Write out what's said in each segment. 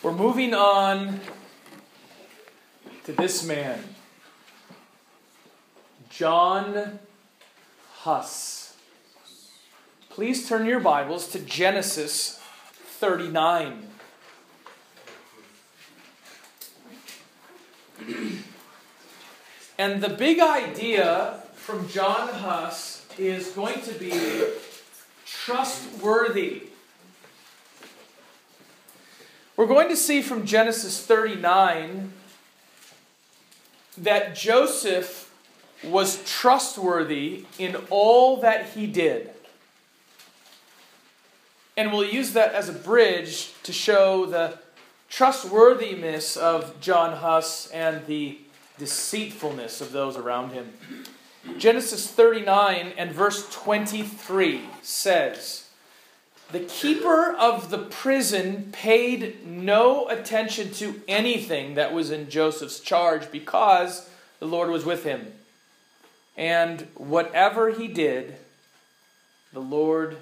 We're moving on to this man, John Huss. Please turn your Bibles to Genesis 39. And the big idea from John Huss is going to be trustworthy. We're going to see from Genesis 39 that Joseph was trustworthy in all that he did. And we'll use that as a bridge to show the trustworthiness of John Huss and the deceitfulness of those around him. Genesis 39 and verse 23 says, The keeper of the prison paid no attention to anything that was in Joseph's charge because the Lord was with him. And whatever he did, the Lord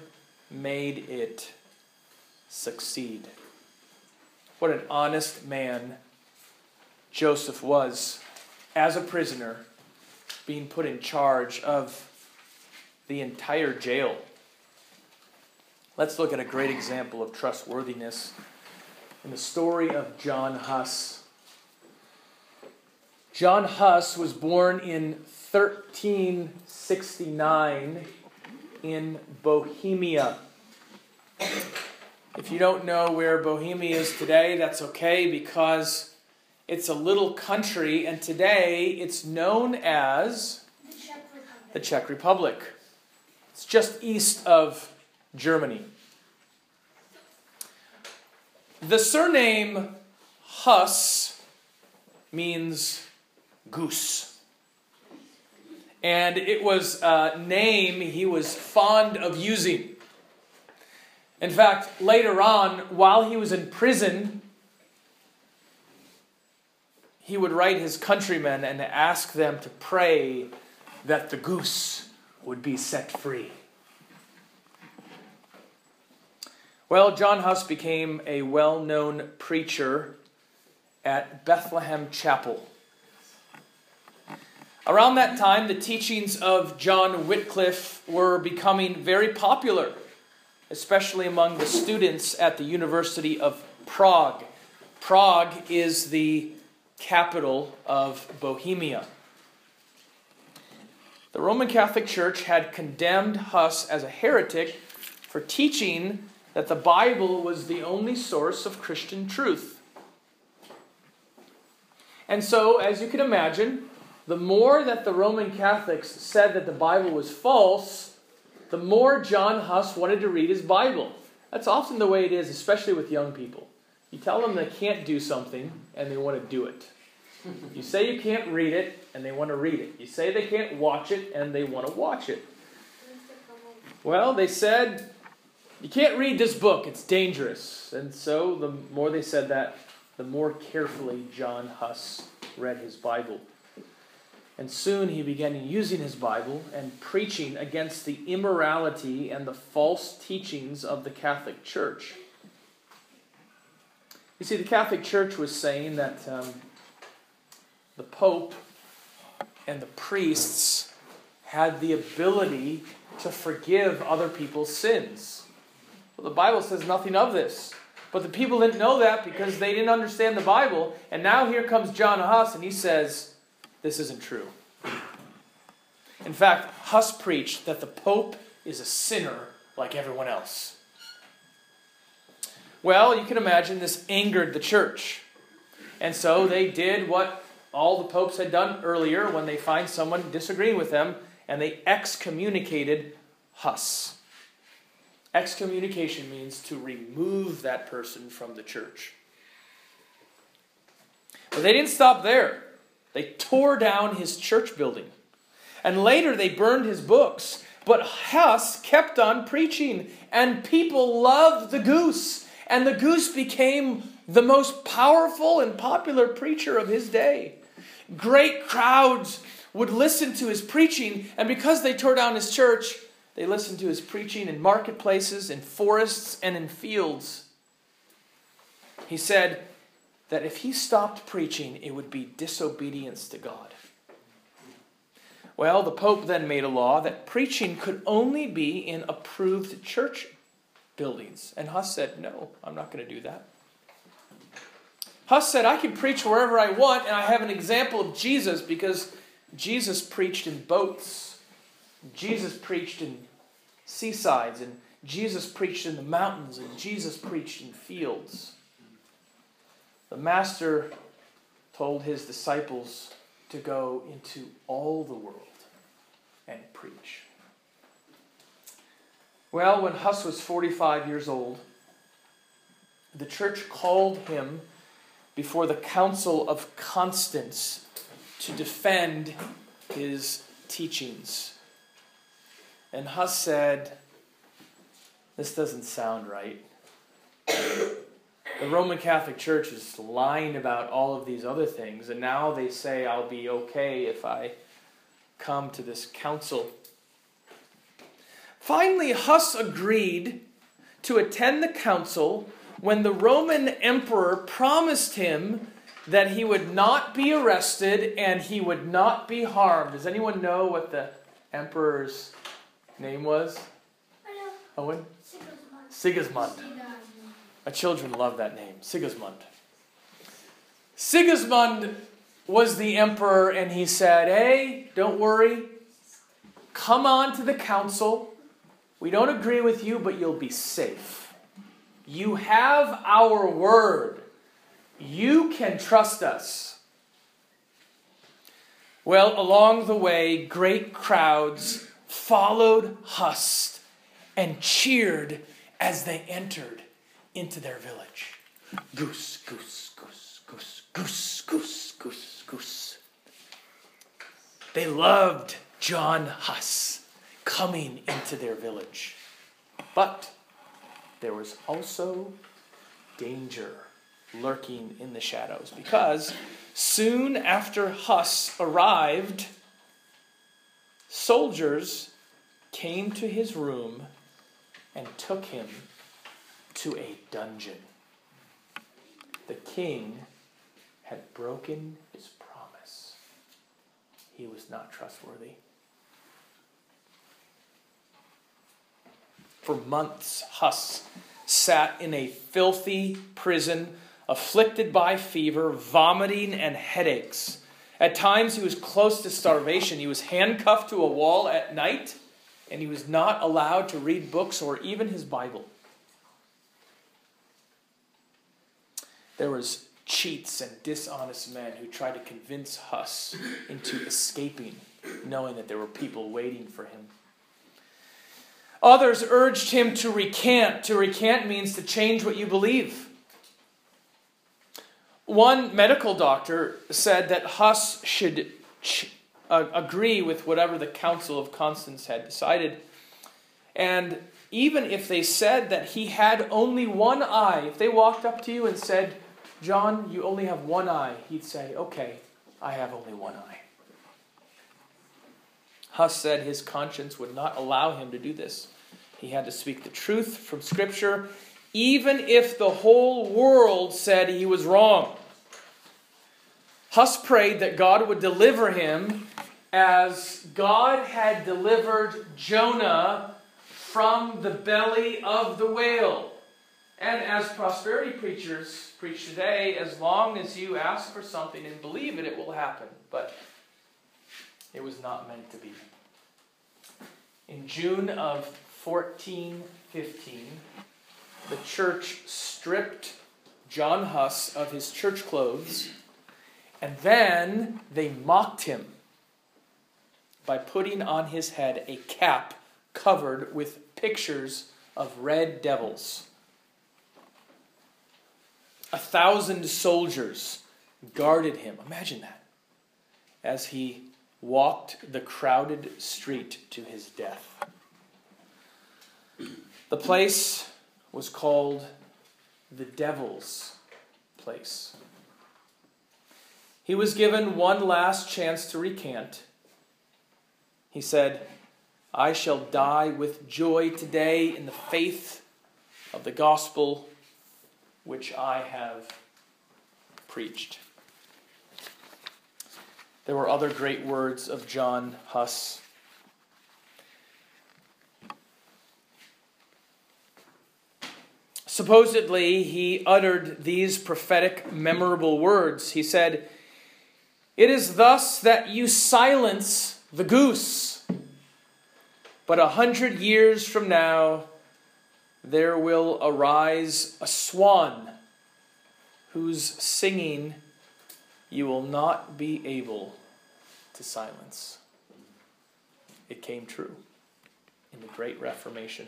made it succeed. What an honest man Joseph was as a prisoner being put in charge of the entire jail. Let's look at a great example of trustworthiness in the story of John Huss. John Huss was born in 1369 in Bohemia. If you don't know where Bohemia is today, that's okay because it's a little country, and today it's known as The Czech Republic. the Czech Republic. It's just east of Germany. The surname Huss means goose. And it was a name he was fond of using. In fact, later on, while he was in prison, he would write his countrymen and ask them to pray that the goose would be set free. Well, John Huss became a well known preacher at Bethlehem Chapel. Around that time, the teachings of John Wycliffe were becoming very popular, especially among the students at the University of Prague. Prague is the capital of Bohemia. The Roman Catholic Church had condemned Huss as a heretic for teaching that the Bible was the only source of Christian truth. And so, as you can imagine, the more that the Roman Catholics said that the Bible was false, the more John Huss wanted to read his Bible. That's often the way it is, especially with young people. You tell them they can't do something, and they want to do it. You say you can't read it, and they want to read it. You say they can't watch it, and they want to watch it. Well, they said, You can't read this book, it's dangerous. And so, the more they said that, the more carefully John Huss read his Bible. And soon he began using his Bible and preaching against the immorality and the false teachings of the Catholic Church. You see, the Catholic Church was saying that um, the Pope and the priests had the ability to forgive other people's sins. Well, the Bible says nothing of this. But the people didn't know that because they didn't understand the Bible. And now here comes John Huss and he says, This isn't true. In fact, Huss preached that the Pope is a sinner like everyone else. Well, you can imagine this angered the church. And so they did what all the popes had done earlier when they find someone disagreeing with them, and they excommunicated Huss. Excommunication means to remove that person from the church. But they didn't stop there. They tore down his church building. And later they burned his books. But Huss kept on preaching, and people loved the goose. And the goose became the most powerful and popular preacher of his day. Great crowds would listen to his preaching, and because they tore down his church, they listened to his preaching in marketplaces, in forests, and in fields. He said that if he stopped preaching, it would be disobedience to God. Well, the Pope then made a law that preaching could only be in approved church buildings. And Huss said, No, I'm not going to do that. Huss said, I can preach wherever I want, and I have an example of Jesus because Jesus preached in boats. Jesus preached in seasides, and Jesus preached in the mountains, and Jesus preached in fields. The Master told his disciples to go into all the world and preach. Well, when Huss was 45 years old, the church called him before the Council of Constance to defend his teachings. And Huss said, This doesn't sound right. The Roman Catholic Church is lying about all of these other things, and now they say I'll be okay if I come to this council. Finally, Huss agreed to attend the council when the Roman emperor promised him that he would not be arrested and he would not be harmed. Does anyone know what the emperor's name was? Owen? Sigismund. Sigismund. My children love that name, Sigismund. Sigismund was the emperor and he said, Hey, don't worry. Come on to the council. We don't agree with you, but you'll be safe. You have our word. You can trust us. Well, along the way, great crowds followed Huss and cheered as they entered into their village. Goose, goose, goose, goose, goose, goose, goose, goose. They loved John Huss coming into their village. But there was also danger lurking in the shadows because soon after Huss arrived, soldiers came to his room and took him to a dungeon. The king had broken his promise. He was not trustworthy. For months, Huss sat in a filthy prison, afflicted by fever, vomiting, and headaches. At times, he was close to starvation. He was handcuffed to a wall at night, and he was not allowed to read books or even his Bible. There was cheats and dishonest men who tried to convince Huss into escaping, knowing that there were people waiting for him. Others urged him to recant. To recant means to change what you believe. One medical doctor said that Huss should ch- uh, agree with whatever the Council of Constance had decided. And even if they said that he had only one eye, if they walked up to you and said, John, you only have one eye, he'd say, Okay, I have only one eye. Huss said his conscience would not allow him to do this. He had to speak the truth from Scripture, even if the whole world said he was wrong. Huss prayed that God would deliver him as God had delivered Jonah from the belly of the whale. And as prosperity preachers preach today, as long as you ask for something and believe it, it will happen. But it was not meant to be. In June of 1415, the church stripped John Huss of his church clothes, and then they mocked him by putting on his head a cap covered with pictures of red devils. A thousand soldiers guarded him. Imagine that. As he walked the crowded street to his death. The place was called the Devil's Place. He was given one last chance to recant. He said, I shall die with joy today in the faith of the gospel which I have preached. There were other great words of John Huss. Supposedly, he uttered these prophetic, memorable words. He said, It is thus that you silence the goose. But a hundred years from now, there will arise a swan whose singing you will not be able to silence. It came true in the Great Reformation.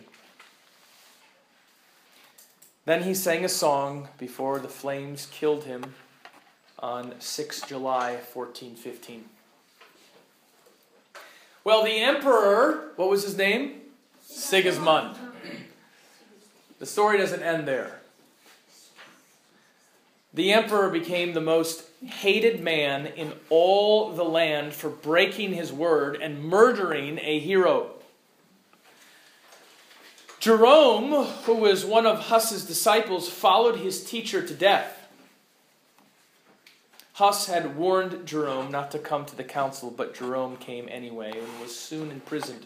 Then he sang a song before the flames killed him on 6 July 1415. Well, the emperor, what was his name? Sigismund. The story doesn't end there. The emperor became the most hated man in all the land for breaking his word and murdering a hero. Jerome, who was one of Huss's disciples, followed his teacher to death. Huss had warned Jerome not to come to the council, but Jerome came anyway and was soon imprisoned.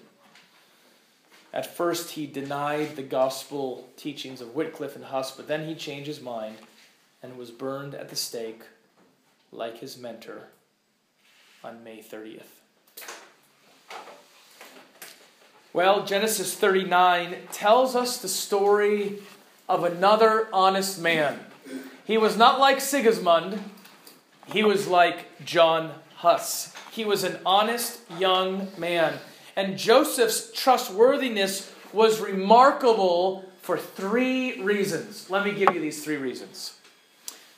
At first, he denied the gospel teachings of Wycliffe and Huss, but then he changed his mind and was burned at the stake like his mentor on May 30th. Well, Genesis 39 tells us the story of another honest man. He was not like Sigismund, he was like John Huss. He was an honest young man. And Joseph's trustworthiness was remarkable for three reasons. Let me give you these three reasons.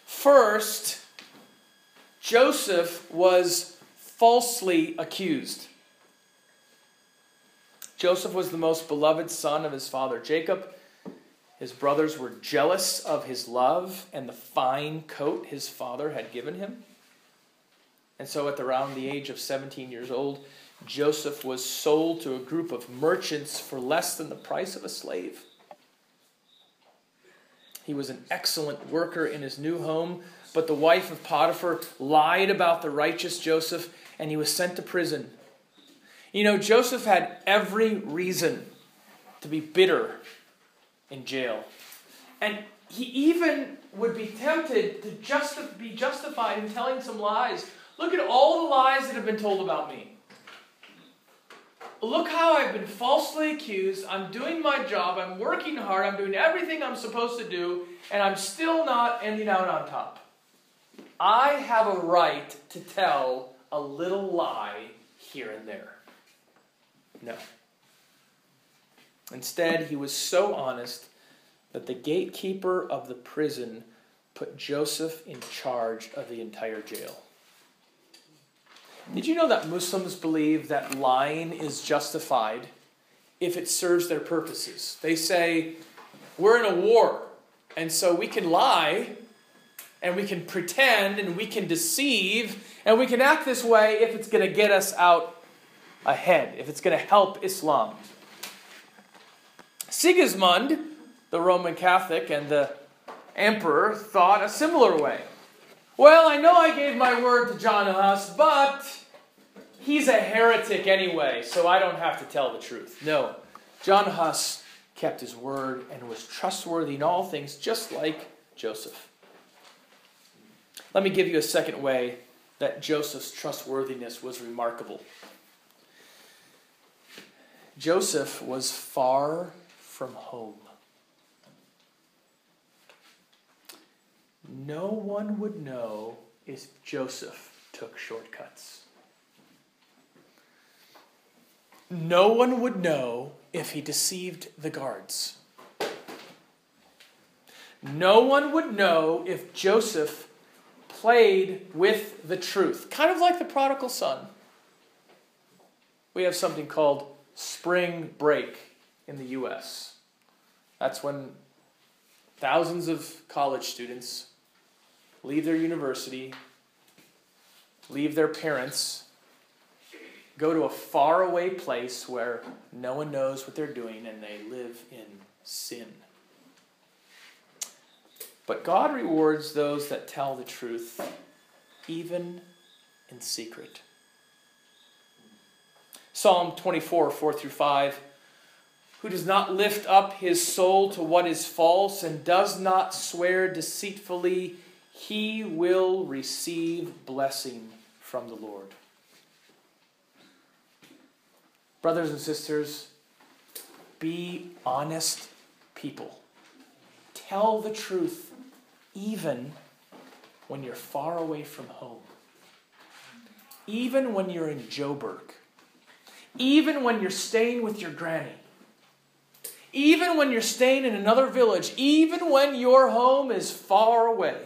First, Joseph was falsely accused. Joseph was the most beloved son of his father Jacob. His brothers were jealous of his love and the fine coat his father had given him. And so, at around the age of 17 years old, Joseph was sold to a group of merchants for less than the price of a slave. He was an excellent worker in his new home, but the wife of Potiphar lied about the righteous Joseph, and he was sent to prison. You know, Joseph had every reason to be bitter in jail. And he even would be tempted to just be justified in telling some lies. Look at all the lies that have been told about me. Look how I've been falsely accused. I'm doing my job. I'm working hard. I'm doing everything I'm supposed to do, and I'm still not ending out on top. I have a right to tell a little lie here and there. No. Instead, he was so honest that the gatekeeper of the prison put Joseph in charge of the entire jail. Did you know that Muslims believe that lying is justified if it serves their purposes? They say, we're in a war, and so we can lie, and we can pretend, and we can deceive, and we can act this way if it's going to get us out ahead, if it's going to help Islam. Sigismund, the Roman Catholic and the emperor, thought a similar way. Well, I know I gave my word to John Huss, but he's a heretic anyway, so I don't have to tell the truth. No, John Huss kept his word and was trustworthy in all things, just like Joseph. Let me give you a second way that Joseph's trustworthiness was remarkable. Joseph was far from home. No one would know if Joseph took shortcuts. No one would know if he deceived the guards. No one would know if Joseph played with the truth. Kind of like the prodigal son. We have something called spring break in the U.S. That's when thousands of college students leave their university, leave their parents, go to a faraway place where no one knows what they're doing and they live in sin. But God rewards those that tell the truth, even in secret. Psalm 24, 4 through 5. Who does not lift up his soul to what is false and does not swear deceitfully, he will receive blessing from the Lord. Brothers and sisters, be honest people. Tell the truth even when you're far away from home. Even when you're in Joburg. Even when you're staying with your granny. Even when you're staying in another village. Even when your home is far away.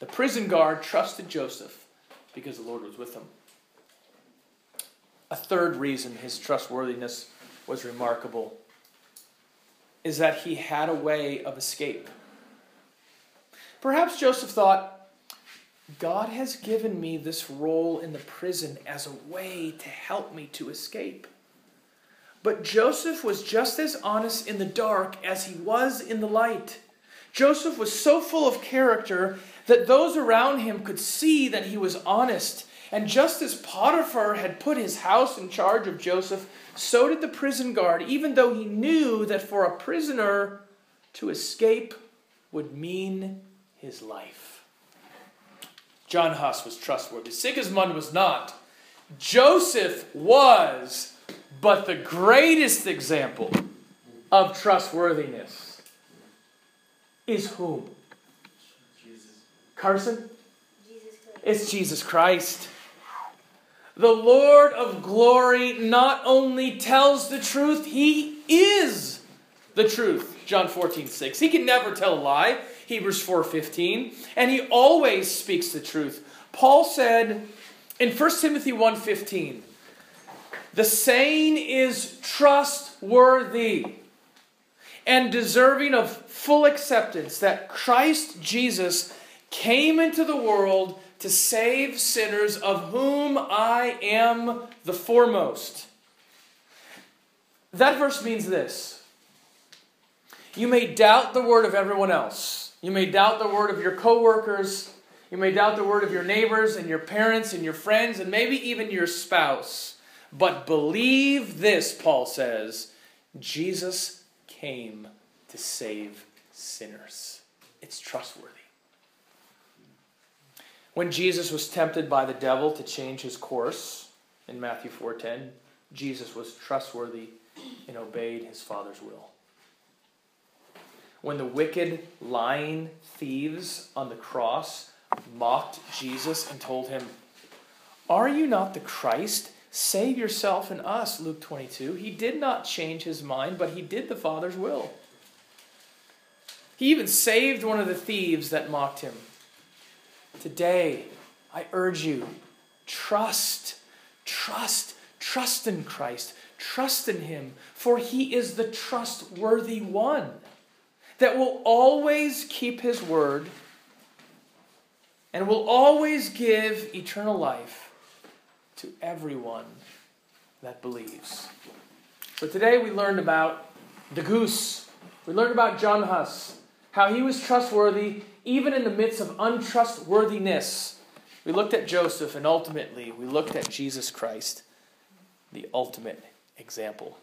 The prison guard trusted Joseph because the Lord was with him. A third reason his trustworthiness was remarkable is that he had a way of escape. Perhaps Joseph thought, God has given me this role in the prison as a way to help me to escape. But Joseph was just as honest in the dark as he was in the light. Joseph was so full of character that those around him could see that he was honest. And just as Potiphar had put his house in charge of Joseph, so did the prison guard, even though he knew that for a prisoner to escape would mean his life. John Huss was trustworthy. Sigismund was not. Joseph was, but the greatest example of trustworthiness is whom? Jesus. Carson? Jesus it's Jesus Christ. The Lord of glory not only tells the truth, he is the truth. John 14, 6. He can never tell a lie. Hebrews 4:15, and he always speaks the truth. Paul said in 1 Timothy 1:15, "The saying is trustworthy and deserving of full acceptance that Christ Jesus came into the world to save sinners of whom I am the foremost." That verse means this. You may doubt the word of everyone else. You may doubt the word of your coworkers. You may doubt the word of your neighbors and your parents and your friends and maybe even your spouse. But believe this, Paul says Jesus came to save sinners. It's trustworthy. When Jesus was tempted by the devil to change his course in Matthew 4:10, Jesus was trustworthy and obeyed his Father's will when the wicked, lying thieves on the cross mocked Jesus and told him, Are you not the Christ? Save yourself and us, Luke 22. He did not change his mind, but he did the Father's will. He even saved one of the thieves that mocked him. Today, I urge you, trust, trust, trust in Christ, trust in him, for he is the trustworthy one that will always keep his word and will always give eternal life to everyone that believes. So today we learned about the goose. We learned about John Huss, how he was trustworthy even in the midst of untrustworthiness. We looked at Joseph, and ultimately we looked at Jesus Christ, the ultimate example.